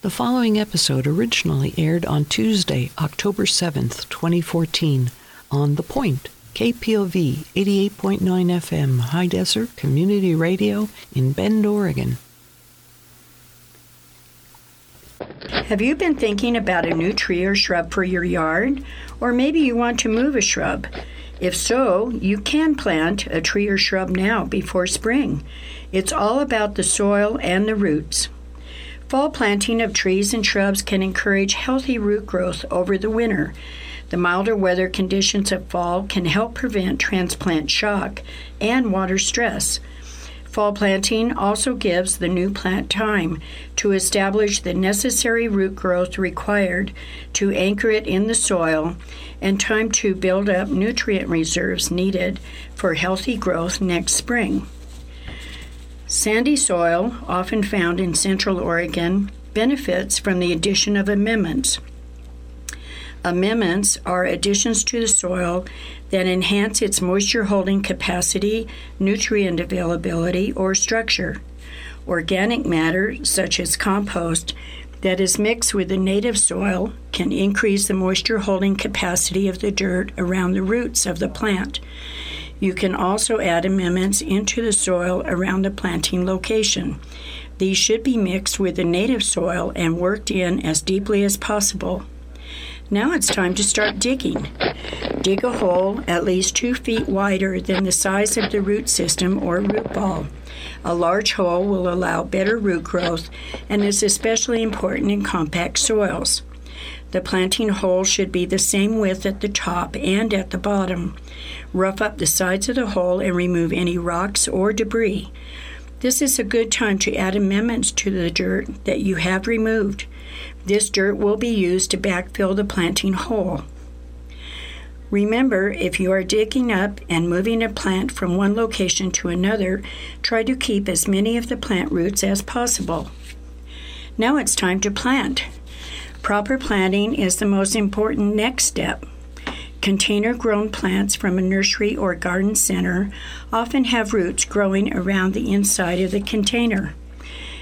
The following episode originally aired on Tuesday, October 7th, 2014, on The Point, KPOV 88.9 FM, High Desert Community Radio in Bend, Oregon. Have you been thinking about a new tree or shrub for your yard? Or maybe you want to move a shrub? If so, you can plant a tree or shrub now before spring. It's all about the soil and the roots. Fall planting of trees and shrubs can encourage healthy root growth over the winter. The milder weather conditions of fall can help prevent transplant shock and water stress. Fall planting also gives the new plant time to establish the necessary root growth required to anchor it in the soil and time to build up nutrient reserves needed for healthy growth next spring. Sandy soil, often found in central Oregon, benefits from the addition of amendments. Amendments are additions to the soil that enhance its moisture holding capacity, nutrient availability, or structure. Organic matter, such as compost, that is mixed with the native soil can increase the moisture holding capacity of the dirt around the roots of the plant. You can also add amendments into the soil around the planting location. These should be mixed with the native soil and worked in as deeply as possible. Now it's time to start digging. Dig a hole at least two feet wider than the size of the root system or root ball. A large hole will allow better root growth and is especially important in compact soils. The planting hole should be the same width at the top and at the bottom. Rough up the sides of the hole and remove any rocks or debris. This is a good time to add amendments to the dirt that you have removed. This dirt will be used to backfill the planting hole. Remember, if you are digging up and moving a plant from one location to another, try to keep as many of the plant roots as possible. Now it's time to plant. Proper planting is the most important next step. Container grown plants from a nursery or garden center often have roots growing around the inside of the container.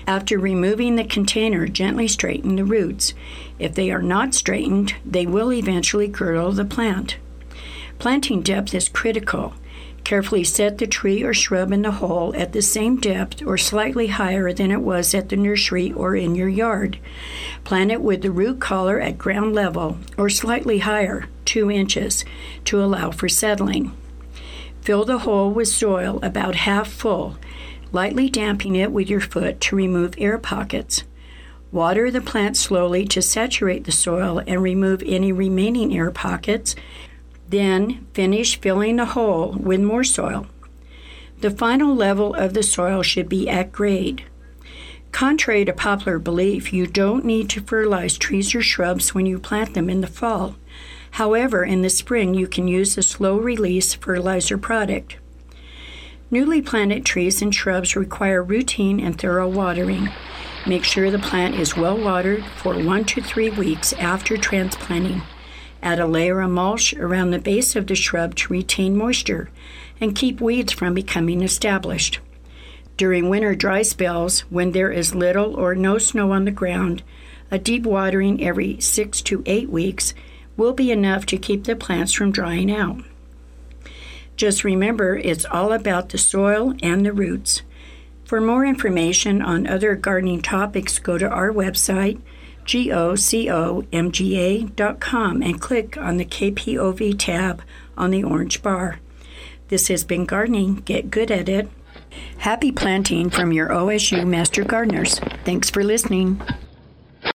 After removing the container, gently straighten the roots. If they are not straightened, they will eventually girdle the plant. Planting depth is critical. Carefully set the tree or shrub in the hole at the same depth or slightly higher than it was at the nursery or in your yard. Plant it with the root collar at ground level or slightly higher, 2 inches, to allow for settling. Fill the hole with soil about half full lightly damping it with your foot to remove air pockets. Water the plant slowly to saturate the soil and remove any remaining air pockets. Then finish filling the hole with more soil. The final level of the soil should be at grade. Contrary to popular belief, you don't need to fertilize trees or shrubs when you plant them in the fall. However, in the spring, you can use a slow release fertilizer product. Newly planted trees and shrubs require routine and thorough watering. Make sure the plant is well watered for one to three weeks after transplanting. Add a layer of mulch around the base of the shrub to retain moisture and keep weeds from becoming established. During winter dry spells, when there is little or no snow on the ground, a deep watering every six to eight weeks will be enough to keep the plants from drying out. Just remember, it's all about the soil and the roots. For more information on other gardening topics, go to our website, gocomga.com, and click on the KPOV tab on the orange bar. This has been Gardening. Get good at it. Happy planting from your OSU Master Gardeners. Thanks for listening.